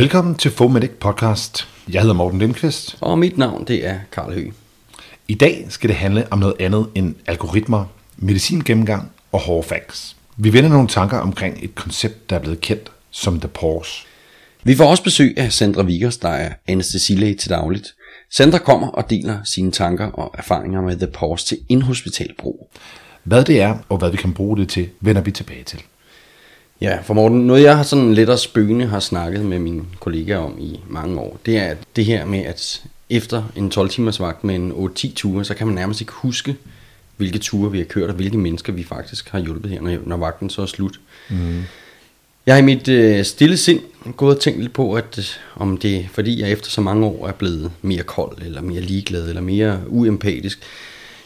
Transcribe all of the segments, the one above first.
Velkommen til Fomedic Podcast. Jeg hedder Morten Lindqvist. Og mit navn, det er Karl Høgh. I dag skal det handle om noget andet end algoritmer, medicingennemgang og hårde facts. Vi vender nogle tanker omkring et koncept, der er blevet kendt som The Pause. Vi får også besøg af Sandra Vickers, der er anestesilæge til dagligt. Sandra kommer og deler sine tanker og erfaringer med The Pause til inhospitalbrug. Hvad det er, og hvad vi kan bruge det til, vender vi tilbage til. Ja, for Morten, noget jeg har sådan lidt af spøgende har snakket med mine kollegaer om i mange år, det er det her med, at efter en 12 timers vagt med en 8-10 ture, så kan man nærmest ikke huske, hvilke ture vi har kørt, og hvilke mennesker vi faktisk har hjulpet her, når, når vagten så er slut. Mm. Jeg har i mit øh, stille sind gået og tænkt lidt på, at øh, om det er fordi jeg efter så mange år er blevet mere kold, eller mere ligeglad, eller mere uempatisk.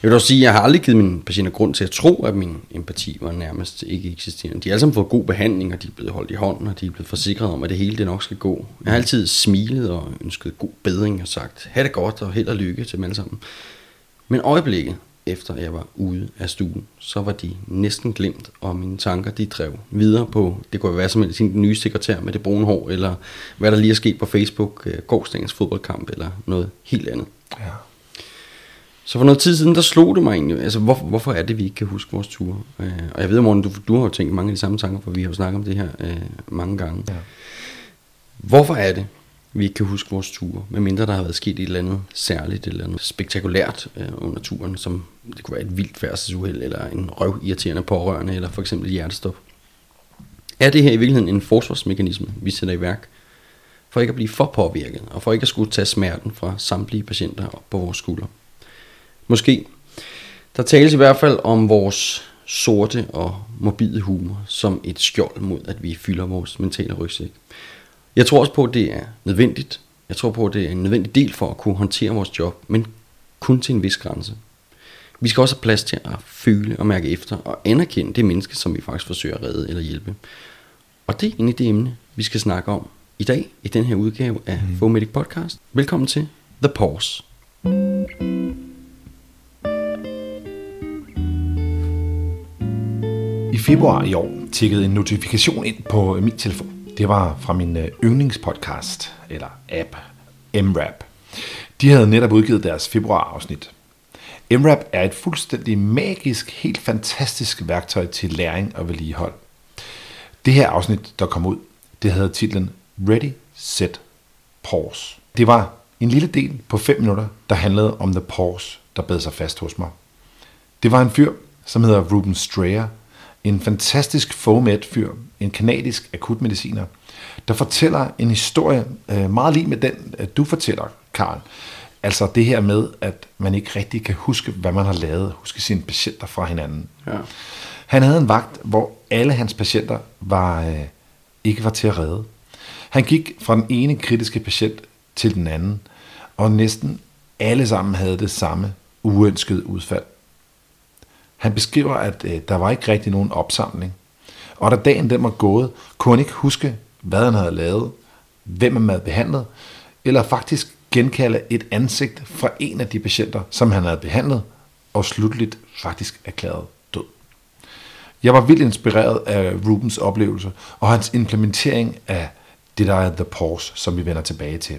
Jeg vil dog sige, at jeg har aldrig givet mine patienter grund til at tro, at min empati var nærmest ikke eksisterende. De har alle sammen fået god behandling, og de er blevet holdt i hånden, og de er blevet forsikret om, at det hele det nok skal gå. Jeg har altid smilet og ønsket god bedring og sagt, ha' det godt og held og lykke til dem alle sammen. Men øjeblikket, efter jeg var ude af stuen, så var de næsten glemt, og mine tanker de drev videre på, det kunne være som helst den nye sekretær med det brune hår, eller hvad der lige er sket på Facebook, øh, gårdsdagens fodboldkamp, eller noget helt andet. Ja. Så for noget tid siden, der slog det mig egentlig, altså hvor, hvorfor er det, vi ikke kan huske vores ture? Øh, og jeg ved, Morten, du, du har jo tænkt mange af de samme tanker, for vi har jo snakket om det her øh, mange gange. Ja. Hvorfor er det, vi ikke kan huske vores ture, medmindre der har været sket et eller andet særligt, et eller andet spektakulært øh, under turen, som det kunne være et vildt færdselsuheld, eller en røvirriterende pårørende, eller for eksempel hjertestop. Er det her i virkeligheden en forsvarsmekanisme, vi sætter i værk, for ikke at blive for påvirket, og for ikke at skulle tage smerten fra samtlige patienter op på vores skuldre? Måske. Der tales i hvert fald om vores sorte og morbide humor som et skjold mod, at vi fylder vores mentale rygsæk. Jeg tror også på, at det er nødvendigt. Jeg tror på, at det er en nødvendig del for at kunne håndtere vores job, men kun til en vis grænse. Vi skal også have plads til at føle og mærke efter og anerkende det menneske, som vi faktisk forsøger at redde eller hjælpe. Og det er egentlig det emne, vi skal snakke om i dag i den her udgave af mm. Fomedic Podcast. Velkommen til The Pause. I februar i år tikkede en notifikation ind på øh, min telefon. Det var fra min øh, yndlingspodcast, eller app, MRAP. De havde netop udgivet deres februar-afsnit. MRAP er et fuldstændig magisk, helt fantastisk værktøj til læring og vedligehold. Det her afsnit, der kom ud, det havde titlen Ready, Set, Pause. Det var en lille del på 5 minutter, der handlede om the pause, der bed sig fast hos mig. Det var en fyr, som hedder Ruben Strayer, en fantastisk FOMED-fyr, en kanadisk akutmediciner, der fortæller en historie øh, meget lige med den, øh, du fortæller, Karl. Altså det her med, at man ikke rigtig kan huske, hvad man har lavet, huske sine patienter fra hinanden. Ja. Han havde en vagt, hvor alle hans patienter var, øh, ikke var til at redde. Han gik fra den ene kritiske patient til den anden, og næsten alle sammen havde det samme uønskede udfald. Han beskriver, at øh, der var ikke rigtig nogen opsamling. Og da dagen den var gået, kunne han ikke huske, hvad han havde lavet, hvem han havde behandlet, eller faktisk genkalde et ansigt fra en af de patienter, som han havde behandlet, og slutligt faktisk erklæret død. Jeg var vildt inspireret af Rubens oplevelse og hans implementering af det, der er The Pause, som vi vender tilbage til.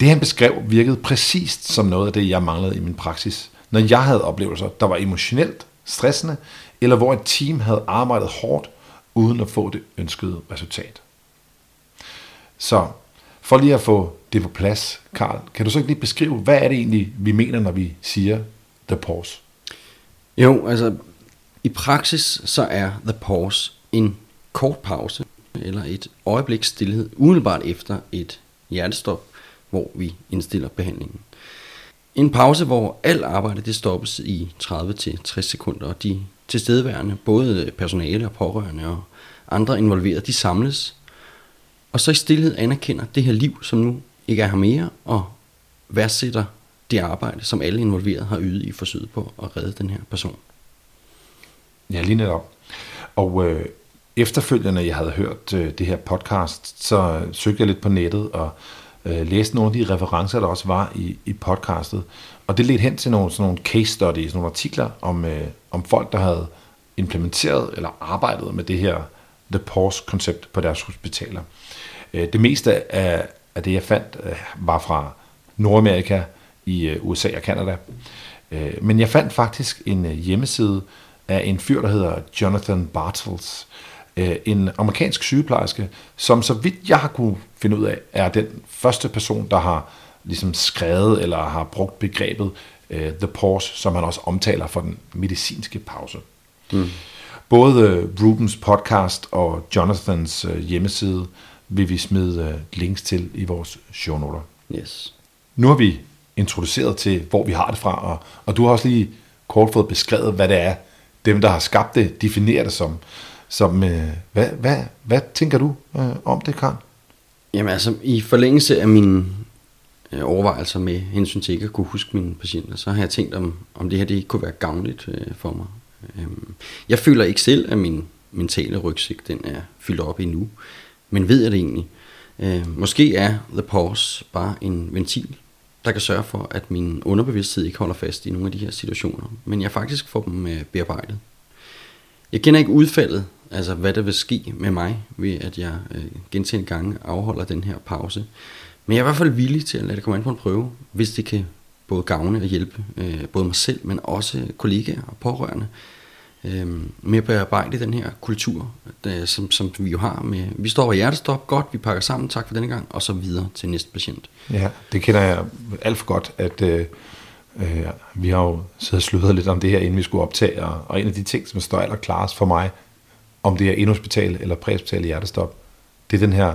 Det han beskrev virkede præcist som noget af det, jeg manglede i min praksis. Når jeg havde oplevelser, der var emotionelt stressende, eller hvor et team havde arbejdet hårdt, uden at få det ønskede resultat. Så for lige at få det på plads, Karl, kan du så ikke lige beskrive, hvad er det egentlig, vi mener, når vi siger The Pause? Jo, altså i praksis så er The Pause en kort pause, eller et øjeblik stillhed, umiddelbart efter et hjertestop, hvor vi indstiller behandlingen. En pause, hvor alt arbejde det stoppes i 30-60 sekunder, og de tilstedeværende, både personale og pårørende og andre involverede, de samles, og så i stillhed anerkender det her liv, som nu ikke er her mere, og værdsætter det arbejde, som alle involverede har ydet i forsøget på at redde den her person. Ja, lige netop. Og øh, efterfølgende, jeg havde hørt øh, det her podcast, så søgte jeg lidt på nettet og øh, læste nogle af de referencer, der også var i, i podcastet. Og det ledte hen til nogle, sådan nogle case studies, nogle artikler om, øh, om folk, der havde implementeret eller arbejdet med det her The Pause-koncept på deres hospitaler. Øh, det meste af, af det, jeg fandt, øh, var fra Nordamerika, i øh, USA og Kanada. Øh, men jeg fandt faktisk en øh, hjemmeside af en fyr, der hedder Jonathan Bartels, øh, en amerikansk sygeplejerske, som så vidt jeg har kunne finde ud af, er den første person, der har ligesom skrevet eller har brugt begrebet øh, the pause, som han også omtaler for den medicinske pause. Mm. Både øh, Rubens podcast og Jonathans øh, hjemmeside vil vi smide øh, links til i vores shownoter. Yes. Nu har vi introduceret til, hvor vi har det fra, og, og du har også lige kort fået beskrevet, hvad det er, dem, der har skabt det, definerer det som som øh, hvad, hvad, hvad tænker du øh, om det, Karl? Jamen altså, i forlængelse af mine øh, overvejelser med hensyn til ikke at kunne huske mine patienter, så har jeg tænkt, om, om det her det kunne være gavnligt øh, for mig. Øh, jeg føler ikke selv, at min mentale rygsæk den er fyldt op endnu, men ved jeg det egentlig. Øh, måske er The Pause bare en ventil, der kan sørge for, at min underbevidsthed ikke holder fast i nogle af de her situationer, men jeg faktisk får dem øh, bearbejdet. Jeg kender ikke udfaldet, altså hvad der vil ske med mig, ved at jeg øh, gentagende gange afholder den her pause. Men jeg er i hvert fald villig til at lade det komme an på en prøve, hvis det kan både gavne og hjælpe øh, både mig selv, men også kollegaer og pårørende øh, med at bearbejde den her kultur, der, som, som vi jo har med, vi står over hjertestop, godt, vi pakker sammen, tak for denne gang, og så videre til næste patient. Ja, det kender jeg alt for godt, at øh, øh, vi har jo siddet og sludret lidt om det her, inden vi skulle optage, og, og en af de ting, som står allerklarest for mig, om det er indhospital eller præhospital hjertestop, det er den her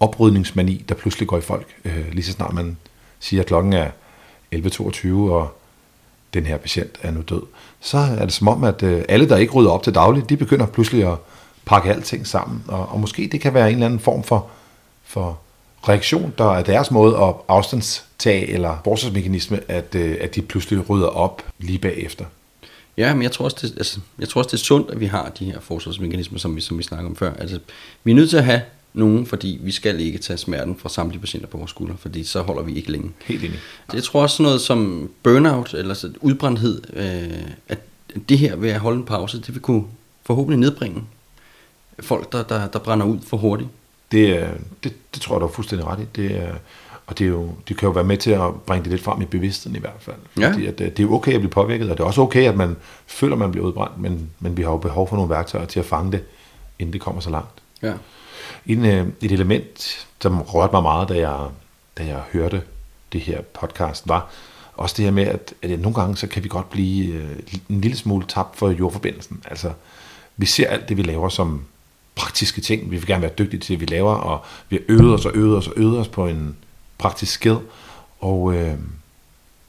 oprydningsmani, der pludselig går i folk, øh, lige så snart man siger, at klokken er 11.22, og den her patient er nu død, så er det som om, at øh, alle, der ikke rydder op til dagligt, de begynder pludselig at pakke alting sammen. Og, og måske det kan være en eller anden form for, for reaktion, der er deres måde at afstandstage eller forsvarsmekanisme, at, øh, at de pludselig rydder op lige bagefter. Ja, men jeg tror, også, det, altså, jeg tror også, det er sundt, at vi har de her forsvarsmekanismer, som vi, som vi snakker om før. Altså, vi er nødt til at have nogen, fordi vi skal ikke tage smerten fra samtlige patienter på vores skulder, fordi så holder vi ikke længe. Helt enig. Jeg tror også noget som burnout, eller så udbrændthed, øh, at det her ved at holde en pause, det vil kunne forhåbentlig nedbringe folk, der, der, der brænder ud for hurtigt. Det, det, det tror jeg, du er fuldstændig ret i. Det, er, og det, er jo, det kan jo være med til at bringe det lidt frem i bevidstheden i hvert fald. Ja. Fordi at, det er jo okay at blive påvirket, og det er også okay, at man føler, at man bliver udbrændt, men, men vi har jo behov for nogle værktøjer til at fange det, inden det kommer så langt. Ja. En, øh, et element, som rørte mig meget, da jeg, da jeg hørte det her podcast, var også det her med, at, at nogle gange så kan vi godt blive øh, en lille smule tabt for jordforbindelsen. Altså, vi ser alt det, vi laver som praktiske ting. Vi vil gerne være dygtige til det, vi laver, og vi har øvet os og øvet os og øvet os på en praktisk skill. Og øh,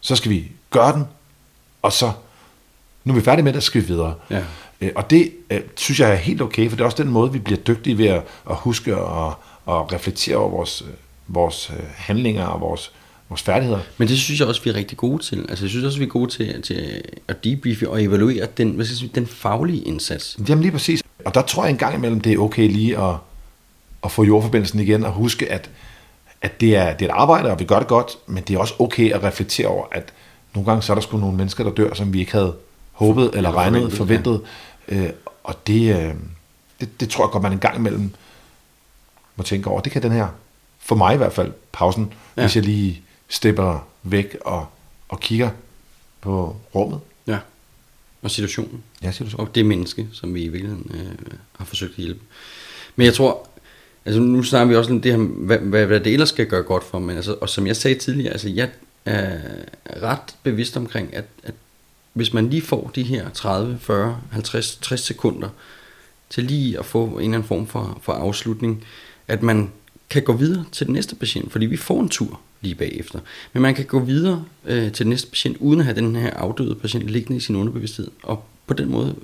så skal vi gøre den, og så, nu er vi færdige med det, så skal vi videre. Ja. Øh, og det øh, synes jeg er helt okay, for det er også den måde, vi bliver dygtige ved at, at huske og, og reflektere over vores, øh, vores øh, handlinger og vores, vores færdigheder. Men det synes jeg også, vi er rigtig gode til. Altså, jeg synes også, vi er gode til, til at debriefe og evaluere den, hvad skal jeg sige, den faglige indsats. Jamen lige præcis. Og der tror jeg en gang imellem, det er okay lige at, at få jordforbindelsen igen og huske, at, at det, er, det er et arbejde, og vi gør det godt, men det er også okay at reflektere over, at nogle gange så er der sgu nogle mennesker, der dør, som vi ikke havde håbet eller regnet, forventet. Ja. Øh, og det, øh, det, det tror jeg godt, man en gang imellem må tænke over. Det kan den her, for mig i hvert fald, pausen, ja. hvis jeg lige stepper væk og, og kigger på rummet. Ja, og situationen. Ja, situationen. Og det menneske, som vi i virkeligheden øh, har forsøgt at hjælpe. Men jeg tror, altså nu snakker vi også om det her, hvad, hvad, hvad det ellers skal gøre godt for, men altså, og som jeg sagde tidligere, altså jeg er ret bevidst omkring, at, at hvis man lige får de her 30, 40, 50, 60 sekunder til lige at få en eller anden form for, for afslutning, at man kan gå videre til den næste patient, fordi vi får en tur lige bagefter. Men man kan gå videre øh, til den næste patient, uden at have den her afdøde patient liggende i sin underbevidsthed, og på den måde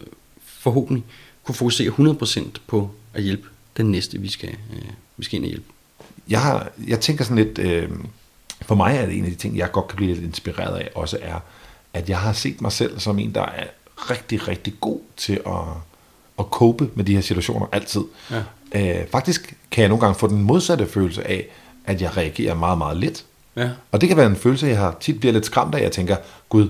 forhåbentlig kunne fokusere 100% på at hjælpe den næste, vi skal, øh, vi skal ind og hjælpe. Jeg, har, jeg tænker sådan lidt, øh, for mig er det en af de ting, jeg godt kan blive lidt inspireret af, også er, at jeg har set mig selv som en, der er rigtig, rigtig god til at, at cope med de her situationer altid. Ja. Øh, faktisk kan jeg nogle gange få den modsatte følelse af, at jeg reagerer meget, meget lidt. Ja. Og det kan være en følelse, jeg har tit bliver lidt skræmt af. Jeg tænker, gud,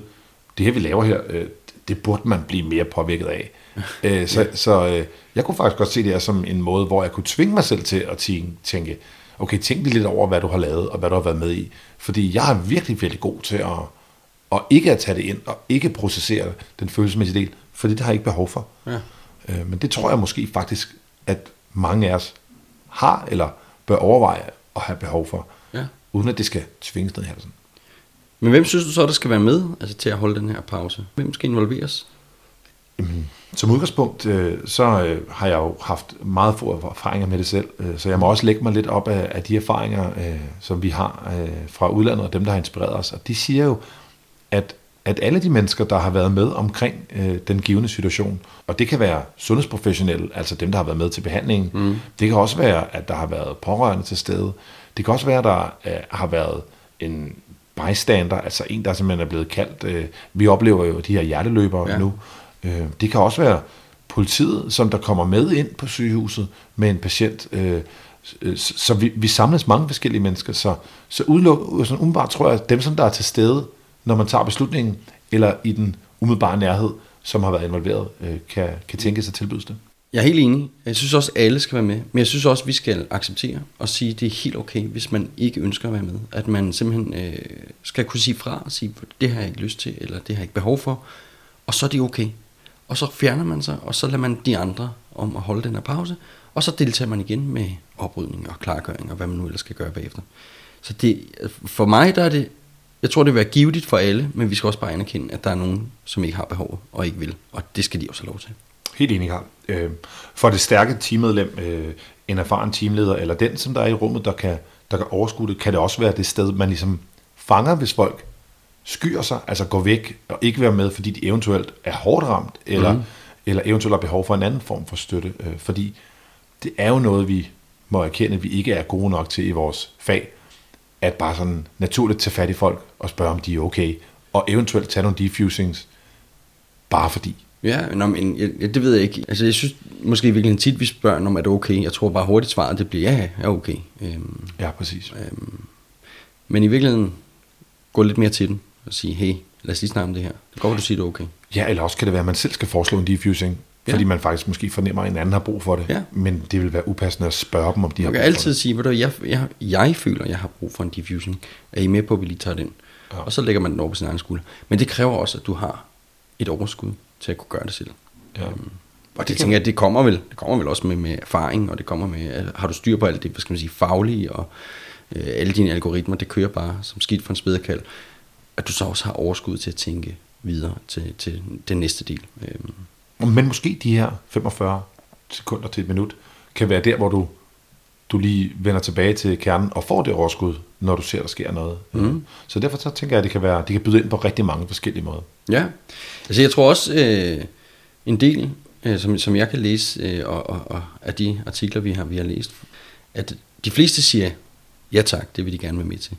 det her vi laver her, øh, det burde man blive mere påvirket af. øh, så så øh, jeg kunne faktisk godt se det her som en måde, hvor jeg kunne tvinge mig selv til at tænke, tænke okay, tænk lige lidt over, hvad du har lavet, og hvad du har været med i. Fordi jeg er virkelig, virkelig god til at, at ikke at tage det ind, og ikke processere den følelsesmæssige del, fordi det har jeg ikke behov for. Ja. Øh, men det tror jeg måske faktisk, at mange af os har, eller bør overveje at have behov for, Ja. uden at det skal tvinges ned i halsen. Men hvem synes du så, der skal være med altså til at holde den her pause? Hvem skal involveres? Som udgangspunkt, øh, så øh, har jeg jo haft meget få erfaringer med det selv, øh, så jeg må også lægge mig lidt op af, de erfaringer, som vi har fra udlandet, og dem, der har inspireret os. Og de siger jo, at, at alle de mennesker, der har været med omkring den givende situation, og det kan være sundhedsprofessionelle, altså dem, der har været med til behandlingen, mm. det kan også være, at der har været pårørende til stede, det kan også være, at der har været en bystander, altså en, der simpelthen er blevet kaldt, øh, vi oplever jo de her hjerteløbere Ja. nu, Øh, det kan også være politiet, som der kommer med ind på sygehuset med en patient. Øh, øh, så så vi, vi samles mange forskellige mennesker, så, så udeluk, sådan umiddelbart tror jeg, at dem, som der er til stede, når man tager beslutningen, eller i den umiddelbare nærhed, som har været involveret, øh, kan, kan tænke sig tilbydes det. Jeg er helt enig. Jeg synes også, at alle skal være med. Men jeg synes også, at vi skal acceptere og sige, at det er helt okay, hvis man ikke ønsker at være med. At man simpelthen øh, skal kunne sige fra og sige, det har jeg ikke lyst til, eller det har jeg ikke behov for. Og så er det okay. Og så fjerner man sig, og så lader man de andre om at holde den her pause. Og så deltager man igen med oprydning og klargøring, og hvad man nu ellers skal gøre bagefter. Så det, for mig der er det, jeg tror det vil være givetigt for alle, men vi skal også bare anerkende, at der er nogen, som ikke har behov og ikke vil. Og det skal de også have lov til. Helt enig, Karl. Øh, for det stærke teammedlem, øh, en erfaren teamleder, eller den, som der er i rummet, der kan, der kan overskue det, kan det også være det sted, man ligesom fanger, hvis folk skyer sig, altså går væk og ikke være med, fordi de eventuelt er hårdt ramt, eller, mm. eller eventuelt har behov for en anden form for støtte. Øh, fordi det er jo noget, vi må erkende, at vi ikke er gode nok til i vores fag, at bare sådan naturligt tage fat i folk og spørge, om de er okay, og eventuelt tage nogle defusings, bare fordi. Ja, nå, men jeg, det ved jeg ikke. Altså, jeg synes måske i virkeligheden tit, vi spørger, om er det okay. Jeg tror bare hurtigt svaret, det bliver, ja, ja, okay. Øhm, Ja, præcis. øhm, men i virkeligheden, gå lidt mere til den og sige, hey, lad os lige snakke om det her. Det går, at du siger, det er okay. Ja, eller også kan det være, at man selv skal foreslå en defusing, Ja. ja. fordi man faktisk måske fornemmer, at en anden har brug for det. Ja. Men det vil være upassende at spørge dem, om de har Du brug kan for altid sige, ved du, jeg, jeg, jeg føler, jeg har brug for en diffusing. Er I med på, at vi lige tager den? Ja. Ja. Og så lægger man den over på sin egen skulder. Men det kræver også, at du har et overskud til at kunne gøre det selv. Ja. Øhm, og det, det tænker jeg, det kommer vel, det kommer vel også med, med erfaring, og det kommer med, at har du styr på alt det, hvad skal man sige, faglige, og øh, alle dine algoritmer, det kører bare som skidt for en spæderkald, at du så også har overskud til at tænke videre til, til den næste del. Øhm, Men måske de her 45 sekunder til et minut, kan være der, hvor du, du lige vender tilbage til kernen og får det overskud, når du ser, der sker noget. Mm. Så derfor så tænker jeg, at det kan, være, det kan byde ind på rigtig mange forskellige måder. Ja, altså jeg tror også, øh, en del, øh, som, som jeg kan læse, øh, og, og, og af de artikler, vi har, vi har læst, at de fleste siger, ja tak, det vil de gerne være med til.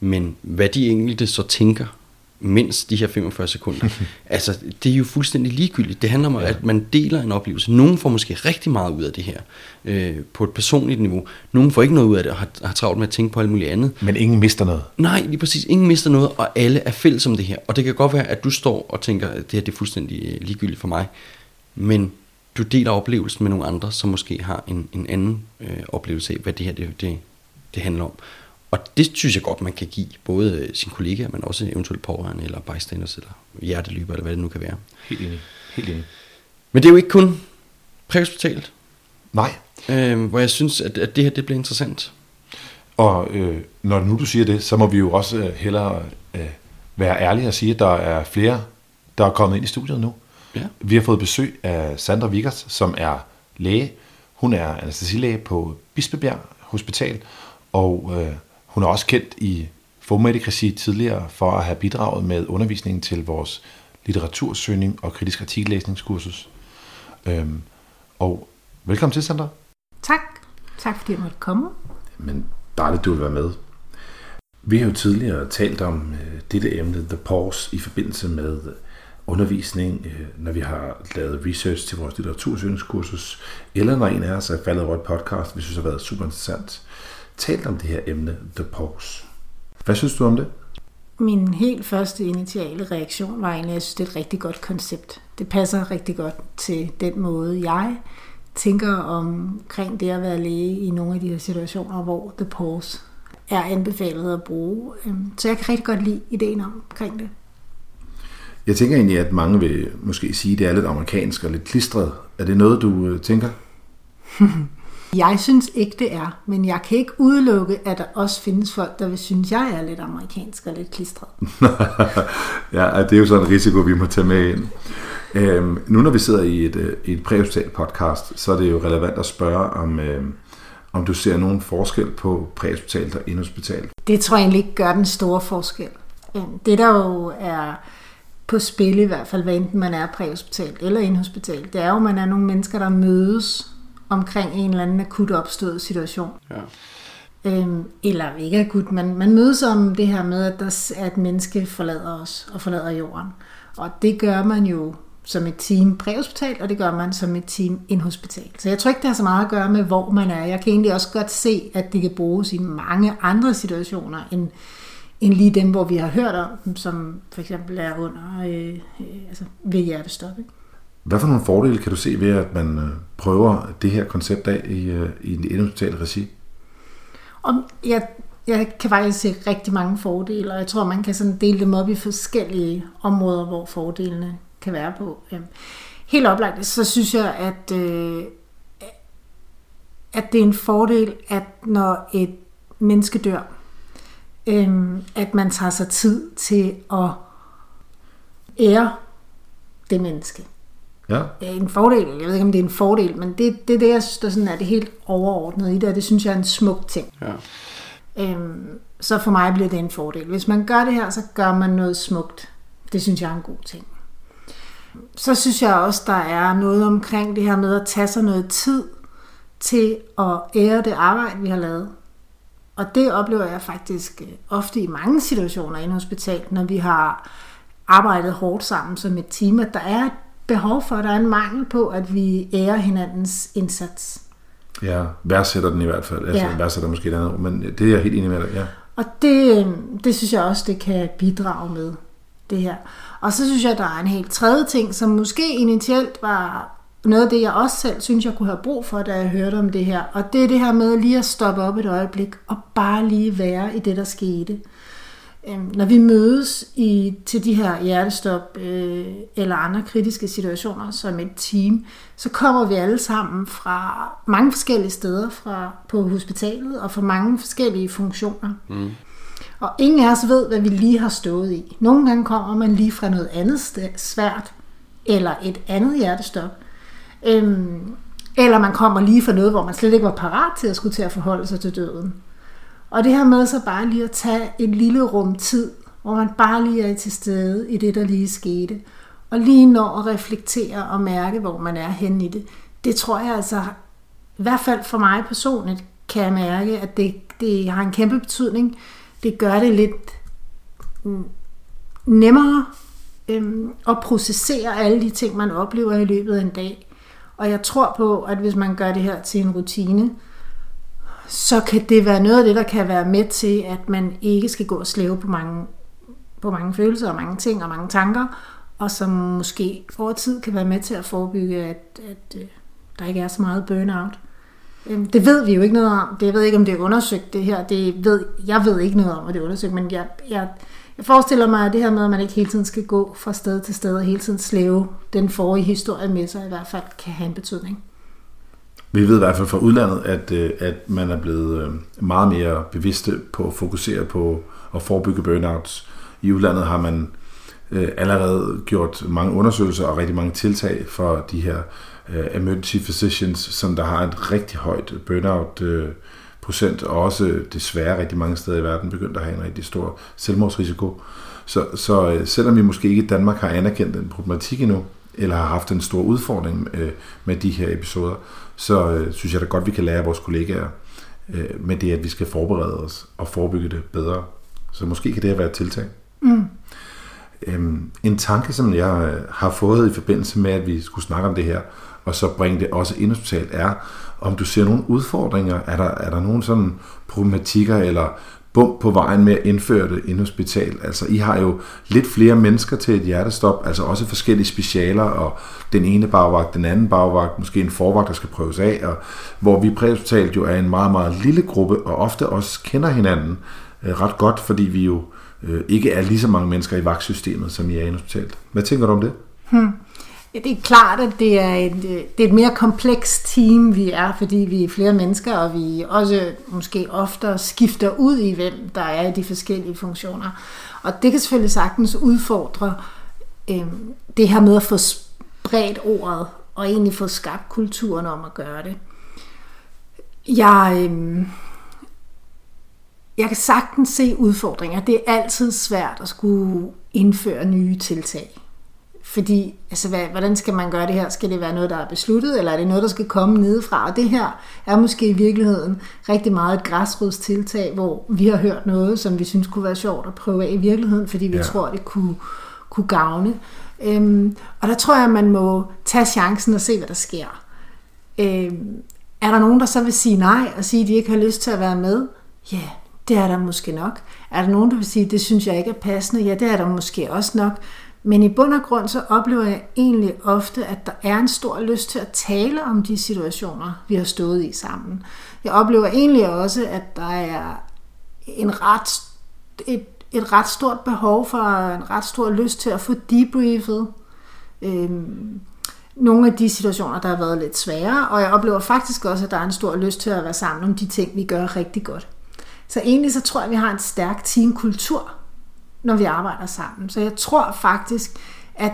Men hvad de enkelte så tænker, mens de her 45 sekunder, altså det er jo fuldstændig ligegyldigt. Det handler om, ja. at man deler en oplevelse. Nogen får måske rigtig meget ud af det her, øh, på et personligt niveau. Nogen får ikke noget ud af det, og har, har travlt med at tænke på alt muligt andet. Men ingen mister noget. Nej, lige præcis. Ingen mister noget, og alle er fælles om det her. Og det kan godt være, at du står og tænker, at det her det er fuldstændig øh, ligegyldigt for mig. Men du deler oplevelsen med nogle andre, som måske har en, en anden øh, oplevelse af, hvad det her det, det, det handler om. Og det synes jeg godt, man kan give både øh, sine kollegaer, men også eventuelt pårørende, eller bystanders, eller hjerteløber, eller hvad det nu kan være. Helt enig. Helt enig. Men det er jo ikke kun præhospitalt, Nej. øh, hvor jeg synes, at, at det her det bliver interessant. Og øh, når nu du siger det, så må vi jo også øh, hellere øh, være ærlige og sige, at der er flere, der er kommet ind i studiet nu. Ja. Vi har fået besøg af Sandra Vickers, som er læge. Hun er anestesilæge på Bispebjerg Hospital, og øh, hun er også kendt i Fomedikrasi tidligere for at have bidraget med undervisningen til vores litteratursøgning og kritisk artikellæsningskursus. Øhm, og velkommen til, Sandra. Tak. Tak fordi jeg måtte komme. Men dejligt, du vil være med. Vi har jo tidligere talt om øh, dette emne, The Pause, i forbindelse med undervisning, øh, når vi har lavet research til vores litteratursøgningskursus, eller når en af os er faldet over et podcast, vi synes har været super interessant, talt om det her emne, The Pause. Hvad synes du om det? Min helt første initiale reaktion var egentlig, at jeg synes, det er et rigtig godt koncept. Det passer rigtig godt til den måde, jeg tænker omkring det at være læge i nogle af de her situationer, hvor the pause er anbefalet at bruge. Øhm, så jeg kan rigtig godt lide ideen omkring det. Jeg tænker egentlig, at mange vil måske sige, at det er lidt amerikansk og lidt klistret. Er det noget, du øh, tænker? jeg synes ikke, det er, men jeg kan ikke udelukke, at der også findes folk, der vil synes, jeg er lidt amerikansk og lidt klistret. ja, det er jo sådan en risiko, vi må tage med ind. Øhm, nu når vi sidder i et, øh, i et præhospital podcast, så er det jo relevant at spørge, om, øh, om du ser nogen forskel på præhospitalt og inhospitalt. Det tror jeg egentlig ikke gør den store forskel. Øhm, det der jo er på spil i hvert fald, hvad enten man er præhospitalt eller inhospitalt, det er jo, at man er nogle mennesker, der mødes omkring en eller anden akut opstået situation. Ja. Øhm, eller ikke akut, men man mødes om det her med, at, der, at menneske forlader os og forlader jorden. Og det gør man jo som et team præhospital, og det gør man som et team inhospital. Så jeg tror ikke, det har så meget at gøre med, hvor man er. Jeg kan egentlig også godt se, at det kan bruges i mange andre situationer, end, end lige dem, hvor vi har hørt om som for eksempel er under øh, øh, altså ved hjertestop. Ikke? Hvad for nogle fordele kan du se ved, at man øh, prøver det her koncept af i, øh, i en inhospital regi? Om, jeg, jeg kan faktisk se rigtig mange fordele, og jeg tror, man kan sådan dele dem op i forskellige områder, hvor fordelene kan være på. Helt oplagt, så synes jeg, at, øh, at det er en fordel, at når et menneske dør, øh, at man tager sig tid til at ære det menneske. Ja. En fordel, jeg ved ikke om det er en fordel, men det, det er det, jeg synes, der sådan er det helt overordnet i det, og det synes jeg er en smuk ting. Ja. Øhm, så for mig bliver det en fordel. Hvis man gør det her, så gør man noget smukt. Det synes jeg er en god ting. Så synes jeg også, der er noget omkring det her med at tage sig noget tid til at ære det arbejde, vi har lavet. Og det oplever jeg faktisk øh, ofte i mange situationer i en hospital, når vi har arbejdet hårdt sammen som et team, at der er et behov for, der er en mangel på, at vi ærer hinandens indsats. Ja, værdsætter den i hvert fald. Altså, ja. værdsætter måske et andet men det er jeg helt enig med dig, ja. Og det, øh, det synes jeg også, det kan bidrage med, det her. Og så synes jeg, der er en helt tredje ting, som måske initielt var noget af det, jeg også selv synes, jeg kunne have brug for, da jeg hørte om det her. Og det er det her med lige at stoppe op et øjeblik og bare lige være i det, der skete. Øhm, når vi mødes i, til de her hjertestop øh, eller andre kritiske situationer som et team, så kommer vi alle sammen fra mange forskellige steder fra på hospitalet og fra mange forskellige funktioner. Mm. Og ingen af os ved, hvad vi lige har stået i. Nogle gange kommer man lige fra noget andet svært, eller et andet hjertestop. Øhm, eller man kommer lige fra noget, hvor man slet ikke var parat til at skulle til at forholde sig til døden. Og det her med så bare lige at tage en lille rum tid, hvor man bare lige er til stede i det, der lige skete, og lige når at reflektere og mærke, hvor man er henne i det, det tror jeg altså, i hvert fald for mig personligt, kan jeg mærke, at det, det har en kæmpe betydning. Det gør det lidt nemmere øhm, at processere alle de ting, man oplever i løbet af en dag. Og jeg tror på, at hvis man gør det her til en rutine, så kan det være noget af det, der kan være med til, at man ikke skal gå og slæve på mange, på mange følelser og mange ting og mange tanker, og som måske over tid kan være med til at forebygge, at, at øh, der ikke er så meget burnout. Øhm, det ved vi jo ikke noget om. Det, jeg ved ikke, om det er undersøgt, det her. Det ved, jeg ved ikke noget om, at det er undersøgt, men jeg, jeg, jeg forestiller mig, at det her med, at man ikke hele tiden skal gå fra sted til sted og hele tiden slæve den forrige historie med sig, i hvert fald kan have en betydning. Vi ved i hvert fald fra udlandet, at, øh, at man er blevet øh, meget mere bevidste på at fokusere på at forebygge burnouts. I udlandet har man øh, allerede gjort mange undersøgelser og rigtig mange tiltag for de her emergency physicians, som der har et rigtig højt burnout procent, og også desværre rigtig mange steder i verden begyndt at have en rigtig stor selvmordsrisiko. Så, så selvom vi måske ikke i Danmark har anerkendt den problematik endnu, eller har haft en stor udfordring med de her episoder, så øh, synes jeg da godt, vi kan lære af vores kollegaer øh, med det, at vi skal forberede os og forebygge det bedre. Så måske kan det her være et tiltag. Mm. Øhm, en tanke, som jeg øh, har fået i forbindelse med, at vi skulle snakke om det her, og så bringe det også indhospitalt, er, om du ser nogle udfordringer, er der, er der nogle sådan problematikker eller bump på vejen med at indføre det ind hospital. Altså, I har jo lidt flere mennesker til et hjertestop, altså også forskellige specialer, og den ene bagvagt, den anden bagvagt, måske en forvagt, der skal prøves af, og hvor vi præhospitalt jo er en meget, meget lille gruppe, og ofte også kender hinanden øh, ret godt, fordi vi jo øh, ikke er lige så mange mennesker i vagtsystemet, som I er i hospitalet. Hvad tænker du om det? Hmm. Det er klart, at det er, et, det er et mere komplekst team, vi er, fordi vi er flere mennesker, og vi også måske oftere skifter ud i, hvem der er i de forskellige funktioner. Og det kan selvfølgelig sagtens udfordre øh, det her med at få spredt ordet, og egentlig få skabt kulturen om at gøre det. Jeg, øh, jeg kan sagtens se udfordringer. Det er altid svært at skulle indføre nye tiltag. Fordi, altså, hvad, hvordan skal man gøre det her? Skal det være noget, der er besluttet, eller er det noget, der skal komme nedefra? Og det her er måske i virkeligheden rigtig meget et græsrodstiltag, hvor vi har hørt noget, som vi synes kunne være sjovt at prøve af i virkeligheden, fordi vi ja. tror, det kunne, kunne gavne. Øhm, og der tror jeg, man må tage chancen og se, hvad der sker. Øhm, er der nogen, der så vil sige nej, og sige, at de ikke har lyst til at være med? Ja, yeah, det er der måske nok. Er der nogen, der vil sige, at det synes jeg ikke er passende? Ja, det er der måske også nok. Men i bund og grund så oplever jeg egentlig ofte, at der er en stor lyst til at tale om de situationer, vi har stået i sammen. Jeg oplever egentlig også, at der er en ret, et, et ret stort behov for en ret stor lyst til at få debriefet øhm, nogle af de situationer, der har været lidt svære, og jeg oplever faktisk også, at der er en stor lyst til at være sammen om de ting, vi gør rigtig godt. Så egentlig så tror jeg, at vi har en stærk teamkultur, når vi arbejder sammen. Så jeg tror faktisk, at,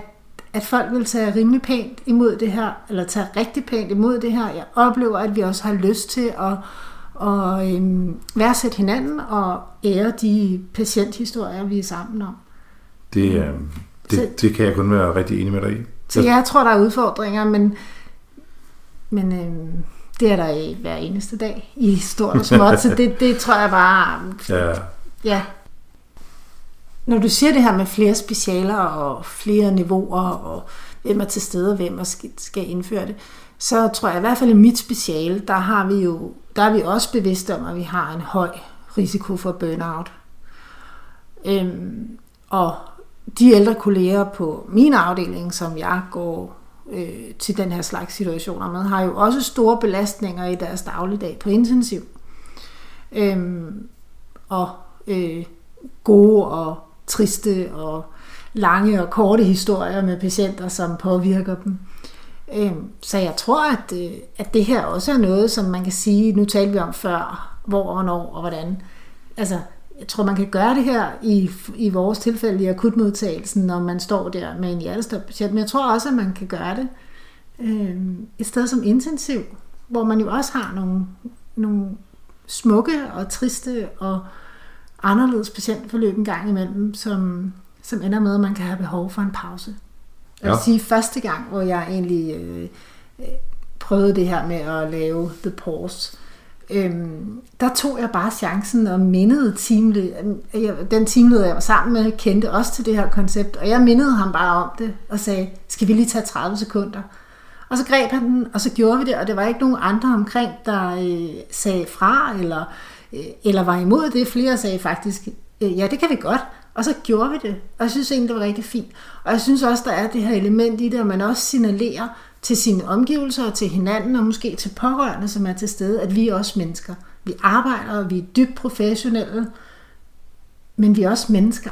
at folk vil tage rimelig pænt imod det her, eller tage rigtig pænt imod det her. Jeg oplever, at vi også har lyst til at, at øhm, værdsætte hinanden og ære de patienthistorier, vi er sammen om. Det, øh, det, så, det kan jeg kun være rigtig enig med dig i. Så jeg tror, der er udfordringer, men, men øh, det er der hver eneste dag i stort og småt, så det, det tror jeg bare... Ja. ja. Når du siger det her med flere specialer og flere niveauer, og hvem er til stede, og hvem skal indføre det, så tror jeg i hvert fald i mit speciale, der har vi jo der er vi også bevidste om, at vi har en høj risiko for burnout. Øhm, og de ældre kolleger på min afdeling, som jeg går øh, til den her slags situationer med, har jo også store belastninger i deres dagligdag på intensiv. Øhm, og øh, gode og triste og lange og korte historier med patienter, som påvirker dem. Øhm, så jeg tror, at, øh, at det her også er noget, som man kan sige, nu talte vi om før, hvor og hvornår og hvordan. Altså, jeg tror, man kan gøre det her i, i vores tilfælde i akutmodtagelsen, når man står der med en hjertestop-patient, men jeg tror også, at man kan gøre det øh, et sted som intensiv, hvor man jo også har nogle, nogle smukke og triste og anderledes patientforløb en gang imellem, som, som ender med, at man kan have behov for en pause. Jeg vil ja. sige, første gang, hvor jeg egentlig øh, øh, prøvede det her med at lave The Pause, øhm, der tog jeg bare chancen og mindede teamled, den teamleder, jeg var sammen med, kendte også til det her koncept, og jeg mindede ham bare om det, og sagde, skal vi lige tage 30 sekunder? Og så greb han den, og så gjorde vi det, og det var ikke nogen andre omkring, der øh, sagde fra, eller, øh, Øh, eller var imod det. Flere sagde faktisk, øh, ja, det kan vi godt. Og så gjorde vi det, og jeg synes egentlig, det var rigtig fint. Og jeg synes også, der er det her element i det, at man også signalerer, til sine omgivelser og til hinanden, og måske til pårørende, som er til stede, at vi er også mennesker. Vi arbejder, og vi er dybt professionelle, men vi er også mennesker.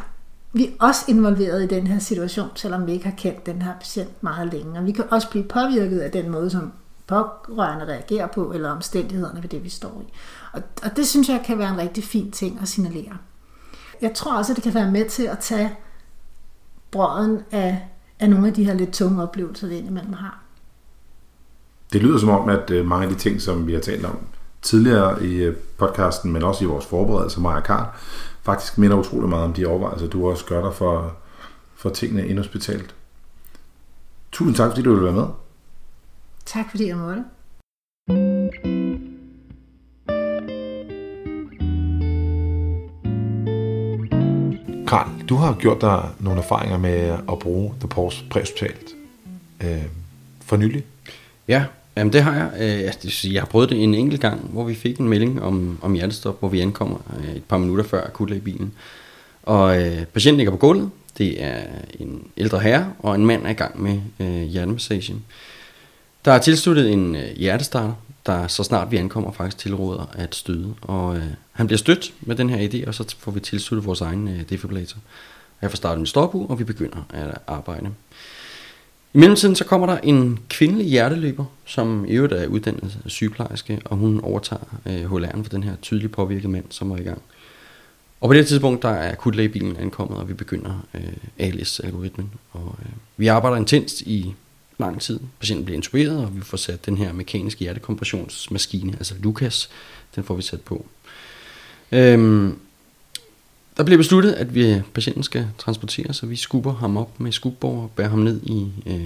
Vi er også involveret i den her situation, selvom vi ikke har kendt den her patient meget længe. Og vi kan også blive påvirket af den måde, som pårørende reagerer på, eller omstændighederne ved det, vi står i. Og, og det synes jeg kan være en rigtig fin ting at signalere. Jeg tror også, at det kan være med til at tage brøden af, af nogle af de her lidt tunge oplevelser, vi indimellem har. Det lyder som om, at øh, mange af de ting, som vi har talt om tidligere i øh, podcasten, men også i vores forberedelse, Maja Karl, faktisk minder utrolig meget om de overvejelser, du også gør dig for, for tingene inhospitalt. Tusind tak, fordi du ville være med. Tak, fordi jeg måtte. Karl, du har gjort dig nogle erfaringer med at bruge The Pause præhospitalt øh, for nylig. Ja, Jamen det har jeg. Øh, jeg har prøvet det en enkelt gang, hvor vi fik en melding om, om hjertestop, hvor vi ankommer øh, et par minutter før akutlægebilen. Og øh, patienten ligger på gulvet. Det er en ældre herre, og en mand er i gang med øh, hjertemassage. Der er tilsluttet en øh, hjertestarter, der så snart vi ankommer faktisk tilråder at støde. Og øh, han bliver stødt med den her idé, og så får vi tilsluttet vores egen øh, defibrillator. Jeg får startet en stopu, og vi begynder at arbejde. I mellemtiden så kommer der en kvindelig hjerteløber, som i øvrigt er uddannet sygeplejerske, og hun overtager øh, HLR'en for den her tydeligt påvirkede mand, som er i gang. Og på det tidspunkt, der er akutlægebilen ankommet, og vi begynder øh, ALS-algoritmen. Og øh, vi arbejder intenst i lang tid. Patienten bliver intuberet, og vi får sat den her mekaniske hjertekompressionsmaskine, altså Lukas, den får vi sat på. Øhm, der bliver besluttet, at vi, patienten skal transporteres, så vi skubber ham op med skubborg og bærer ham ned i øh,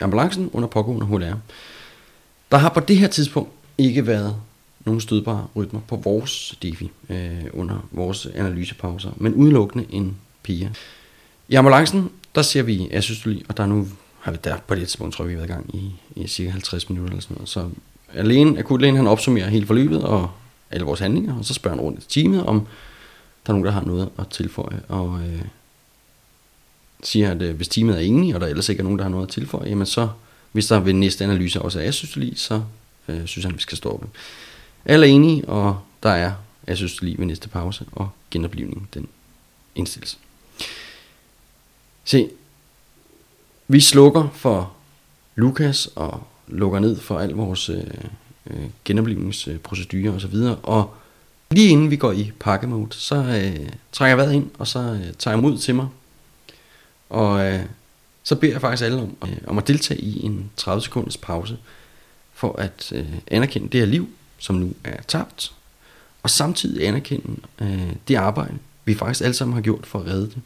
ambulancen under pågående HLR. Der har på det her tidspunkt ikke været nogen stødbare rytmer på vores DEFI øh, under vores analysepauser, men udelukkende en pige. I ambulancen, der ser vi asystoli, og der er nu har vi der på det tidspunkt, tror jeg, vi har været i gang i, i cirka 50 minutter eller sådan noget. Så alene, akutlægen, han opsummerer hele forløbet og alle vores handlinger, og så spørger han rundt i teamet, om der er nogen, der har noget at tilføje, og øh, siger, at øh, hvis teamet er enige, og der ellers ikke er nogen, der har noget at tilføje, jamen så, hvis der ved næste analyse også er asystoli, så øh, synes han, vi skal stoppe. Alle er enige, og der er asystoli ved næste pause, og genoplivning, den indstilles. Se, vi slukker for Lukas og lukker ned for al vores øh, øh, og så videre. Og lige inden vi går i pakkemode, så øh, trækker jeg vejret ind, og så øh, tager jeg mod til mig. Og øh, så beder jeg faktisk alle om, øh, om at deltage i en 30 sekunders pause, for at øh, anerkende det her liv, som nu er tabt, og samtidig anerkende øh, det arbejde, vi faktisk alle sammen har gjort for at redde det.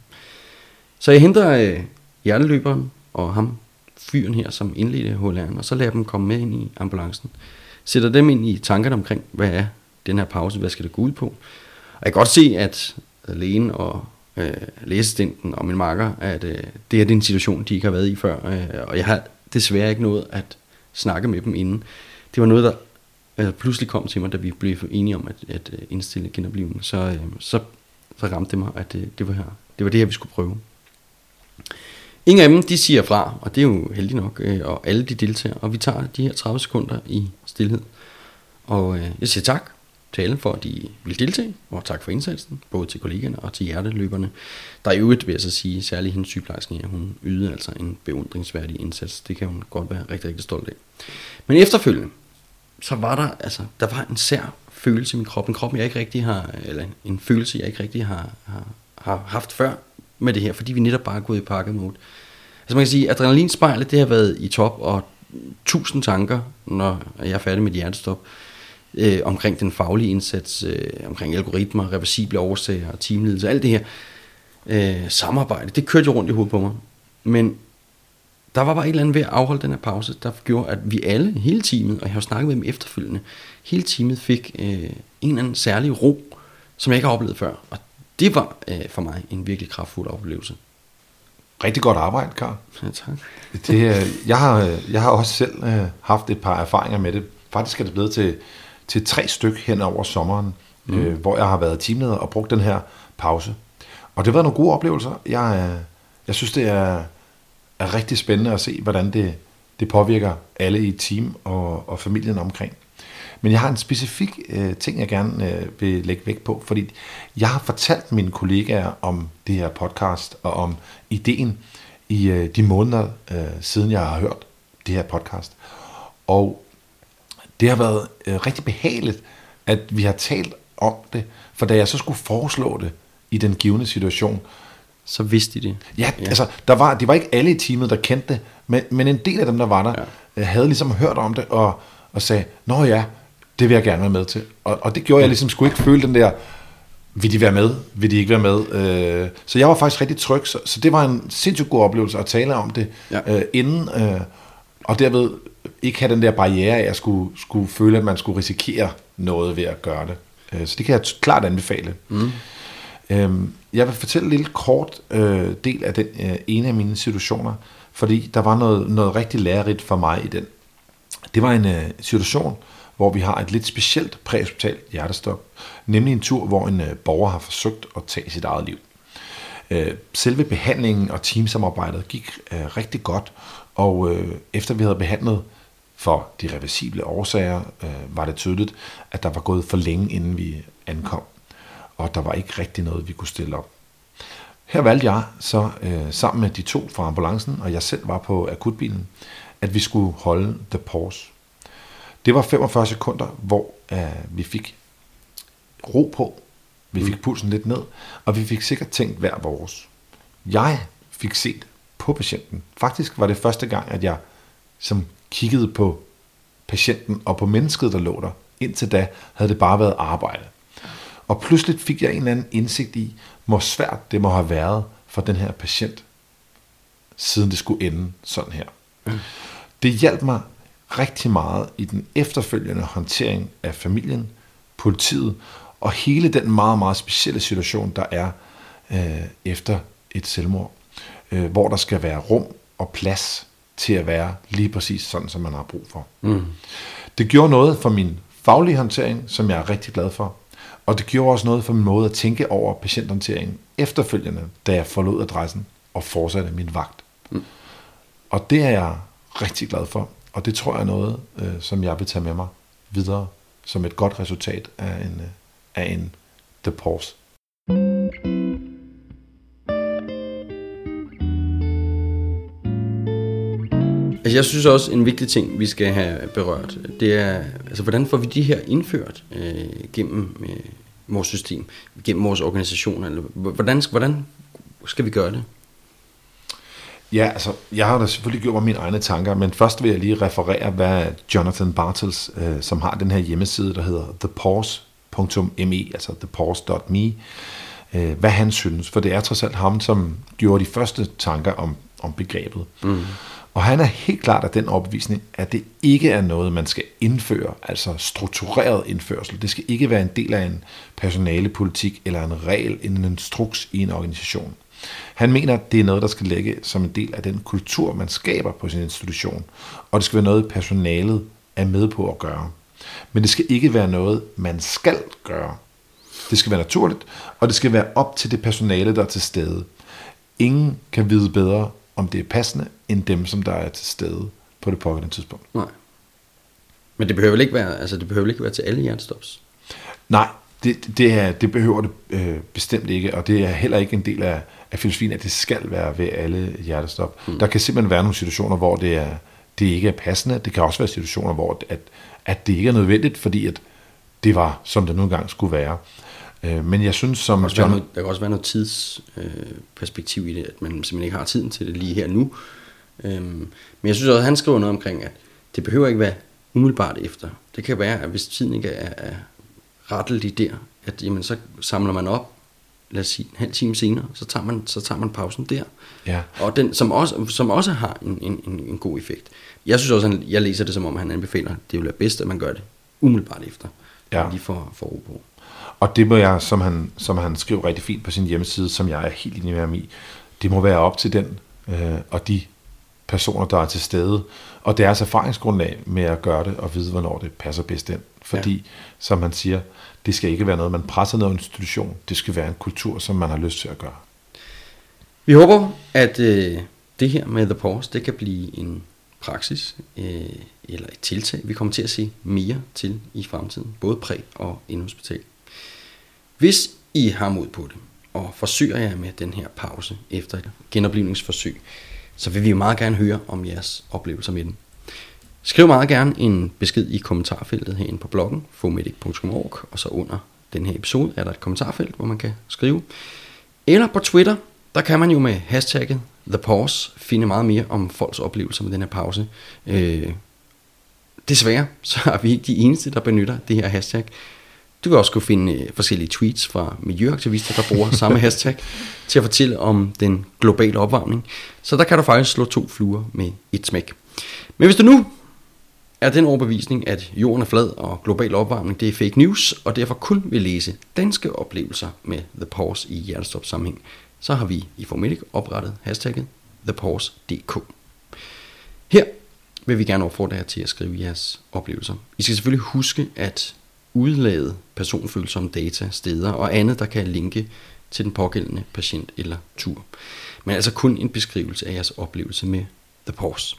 Så jeg henter øh, hjerteløberen, og ham, fyren her, som indledte HLR'en, og så lader dem komme med ind i ambulancen. Sætter dem ind i tankerne omkring, hvad er den her pause, hvad skal det gå ud på. Og jeg kan godt se, at øh, lægen og øh, lægesistenten og min makker, at øh, det er den situation, de ikke har været i før. Øh, og jeg har desværre ikke noget at snakke med dem inden. Det var noget, der øh, pludselig kom til mig, da vi blev enige om at, at øh, indstille genoplivning. Så, øh, så, så ramte det mig, at det, det, var her, det var det her, vi skulle prøve. Ingen af dem, de siger fra, og det er jo heldigt nok, øh, og alle de deltager, og vi tager de her 30 sekunder i stillhed. Og øh, jeg siger tak til alle for, at de vil deltage, og tak for indsatsen, både til kollegerne og til hjerteløberne. Der er i øvrigt, vil jeg så sige, særligt hendes sygeplejersken her, hun ydede altså en beundringsværdig indsats. Det kan hun godt være rigtig, rigtig stolt af. Men efterfølgende, så var der, altså, der var en sær følelse i min krop, en krop, jeg ikke rigtig har, eller en følelse, jeg ikke rigtig har, har, har haft før med det her, fordi vi netop bare er gået i pakkemode. Altså man kan sige, adrenalinspejlet, det har været i top, og tusind tanker, når jeg er færdig med hjertestop, øh, omkring den faglige indsats, øh, omkring algoritmer, reversible årsager, teamledelse, alt det her øh, samarbejde, det kørte jo rundt i hovedet på mig. Men der var bare et eller andet ved at afholde den her pause, der gjorde, at vi alle, hele teamet, og jeg har snakket med dem efterfølgende, hele teamet fik øh, en eller anden særlig ro, som jeg ikke har oplevet før. Og det var øh, for mig en virkelig kraftfuld oplevelse. Rigtig godt arbejde, Karl. Ja, tak. Det, øh, jeg, har, jeg har også selv øh, haft et par erfaringer med det. Faktisk er det blevet til, til tre styk hen over sommeren, mm. øh, hvor jeg har været teamleder og brugt den her pause. Og det har været nogle gode oplevelser. Jeg, øh, jeg synes, det er, er rigtig spændende at se, hvordan det, det påvirker alle i team og, og familien omkring. Men jeg har en specifik øh, ting, jeg gerne øh, vil lægge vægt på, fordi jeg har fortalt mine kollegaer om det her podcast og om ideen i øh, de måneder øh, siden jeg har hørt det her podcast. Og det har været øh, rigtig behageligt, at vi har talt om det, for da jeg så skulle foreslå det i den givende situation, så vidste de det. Ja, ja. altså, der var, det var ikke alle i teamet, der kendte det, men, men en del af dem, der var der, ja. havde ligesom hørt om det, og, og sagde, nå ja, det vil jeg gerne være med til. Og, og det gjorde jeg ligesom, skulle ikke føle den der, vil de være med, vil de ikke være med. Øh, så jeg var faktisk rigtig tryg, så, så det var en sindssygt god oplevelse at tale om det ja. øh, inden, øh, og derved ikke have den der barriere af at skulle, skulle føle, at man skulle risikere noget ved at gøre det. Øh, så det kan jeg klart anbefale. Mm. Øh, jeg vil fortælle en lille kort øh, del af den øh, ene af mine situationer, fordi der var noget, noget rigtig lærerigt for mig i den. Det var en øh, situation, hvor vi har et lidt specielt præhospitalt hjertestop, nemlig en tur, hvor en øh, borger har forsøgt at tage sit eget liv. Øh, selve behandlingen og teamsamarbejdet gik øh, rigtig godt, og efter vi havde behandlet for de reversible årsager, var det tydeligt, at der var gået for længe, inden vi ankom, og der var ikke rigtig noget, vi kunne stille op. Her valgte jeg så øh, sammen med de to fra ambulancen, og jeg selv var på akutbilen, at vi skulle holde the pause. Det var 45 sekunder, hvor øh, vi fik ro på, vi fik pulsen lidt ned, og vi fik sikkert tænkt hver vores. Jeg fik set på patienten. Faktisk var det første gang, at jeg som kiggede på patienten og på mennesket, der lå der. Indtil da havde det bare været arbejde. Og pludselig fik jeg en eller anden indsigt i, hvor svært det må have været for den her patient, siden det skulle ende sådan her. Det hjalp mig rigtig meget i den efterfølgende håndtering af familien, politiet og hele den meget, meget specielle situation, der er øh, efter et selvmord, øh, hvor der skal være rum og plads til at være lige præcis sådan, som man har brug for. Mm. Det gjorde noget for min faglige håndtering, som jeg er rigtig glad for, og det gjorde også noget for min måde at tænke over patienthåndteringen efterfølgende, da jeg forlod adressen og fortsatte min vagt. Mm. Og det er jeg rigtig glad for, og det tror jeg er noget, øh, som jeg vil tage med mig videre som et godt resultat af en, øh, af en The Pause. Altså jeg synes også, en vigtig ting, vi skal have berørt, det er, altså hvordan får vi de her indført øh, gennem øh, vores system, gennem vores organisation, eller hvordan, hvordan skal vi gøre det? Ja, altså, jeg har da selvfølgelig gjort mig mine egne tanker, men først vil jeg lige referere, hvad Jonathan Bartels, øh, som har den her hjemmeside, der hedder thepause.me, altså thepause.me, øh, hvad han synes, for det er trods alt ham, som gjorde de første tanker om, om begrebet. Mm. Og han er helt klart af den overbevisning, at det ikke er noget, man skal indføre, altså struktureret indførsel. Det skal ikke være en del af en personalepolitik eller en regel, en instruks i en organisation. Han mener, at det er noget, der skal ligge som en del af den kultur, man skaber på sin institution, og det skal være noget, personalet er med på at gøre. Men det skal ikke være noget, man skal gøre. Det skal være naturligt, og det skal være op til det personale, der er til stede. Ingen kan vide bedre, om det er passende, end dem, som der er til stede på det pågældende tidspunkt. Nej. Men det behøver vel ikke være, altså det behøver ikke være til alle hjertestops? Nej, det, det, er, det behøver det øh, bestemt ikke, og det er heller ikke en del af, af filosofien, at det skal være ved alle hjertestop. Mm. Der kan simpelthen være nogle situationer, hvor det, er, det ikke er passende. Det kan også være situationer, hvor at, at det ikke er nødvendigt, fordi at det var, som det nu engang skulle være. Øh, men jeg synes, som... Der kan, John... noget, der kan også være noget tidsperspektiv øh, i det, at man simpelthen ikke har tiden til det lige her nu. Øh, men jeg synes også, at han skriver noget omkring, at det behøver ikke være umiddelbart efter. Det kan være, at hvis tiden ikke er, er rettelig der, at jamen, så samler man op, lad os sige en halv time senere, så tager man, så tager man pausen der. Ja. Og den, som, også, som også har en, en, en, en god effekt. Jeg synes også, at jeg læser det som om, han anbefaler, det vil være bedst, at man gør det umiddelbart efter. Ja. Lige for, for ro på. Og det må jeg, som han, som han skriver rigtig fint på sin hjemmeside, som jeg er helt enig med ham i, det må være op til den øh, og de personer, der er til stede, og deres erfaringsgrundlag med at gøre det, og vide, hvornår det passer bedst ind. Fordi, ja. som man siger, det skal ikke være noget, man presser ned en institution. Det skal være en kultur, som man har lyst til at gøre. Vi håber, at øh, det her med The Pause, det kan blive en praksis øh, eller et tiltag, vi kommer til at se mere til i fremtiden, både præ- og indhospital. Hvis I har mod på det, og forsøger jer med den her pause efter et genoplivningsforsøg, så vil vi jo meget gerne høre om jeres oplevelser med den. Skriv meget gerne en besked i kommentarfeltet herinde på bloggen, fomedic.org, og så under den her episode er der et kommentarfelt, hvor man kan skrive. Eller på Twitter, der kan man jo med hashtagget ThePause finde meget mere om folks oplevelser med den her pause. Øh, desværre, så er vi ikke de eneste, der benytter det her hashtag. Du kan også kunne finde øh, forskellige tweets fra miljøaktivister, der bruger samme hashtag til at fortælle om den globale opvarmning. Så der kan du faktisk slå to fluer med et smæk. Men hvis du nu er den overbevisning, at jorden er flad og global opvarmning det er fake news, og derfor kun vil læse danske oplevelser med The Pause i hjertestop sammenhæng, så har vi i Formelik oprettet hashtagget ThePause.dk. Her vil vi gerne opfordre jer til at skrive jeres oplevelser. I skal selvfølgelig huske at udlade personfølsomme data, steder og andet, der kan linke til den pågældende patient eller tur. Men altså kun en beskrivelse af jeres oplevelse med The Pause.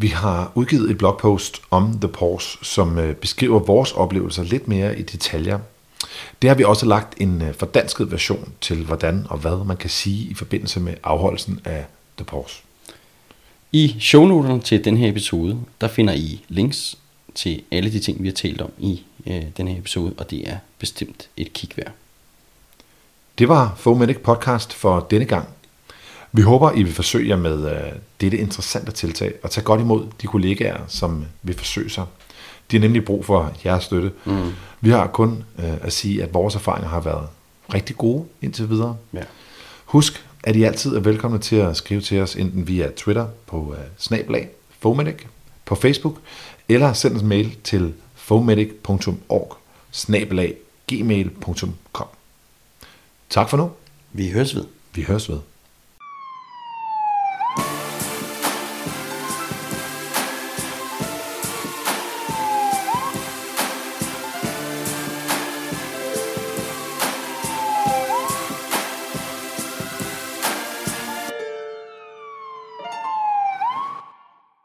Vi har udgivet et blogpost om The Pause, som øh, beskriver vores oplevelser lidt mere i detaljer. Det har vi også lagt en øh, fordansket version til, hvordan og hvad man kan sige i forbindelse med afholdelsen af The Pause. I shownoterne til den her episode, der finder I links til alle de ting, vi har talt om i øh, den her episode, og det er bestemt et kig værd. Det var Fomedic Podcast for denne gang. Vi håber, I vil forsøge jer med øh, dette interessante tiltag og tage godt imod de kollegaer, som vil forsøge sig. De har nemlig brug for jeres støtte. Mm. Vi har kun øh, at sige, at vores erfaringer har været rigtig gode indtil videre. Ja. Husk, at I altid er velkomne til at skrive til os, enten via Twitter på uh, snablag Fomedic, på Facebook, eller send os mail til fomedic.org snablag gmail.com. Tak for nu. Vi høres ved. Vi høres ved.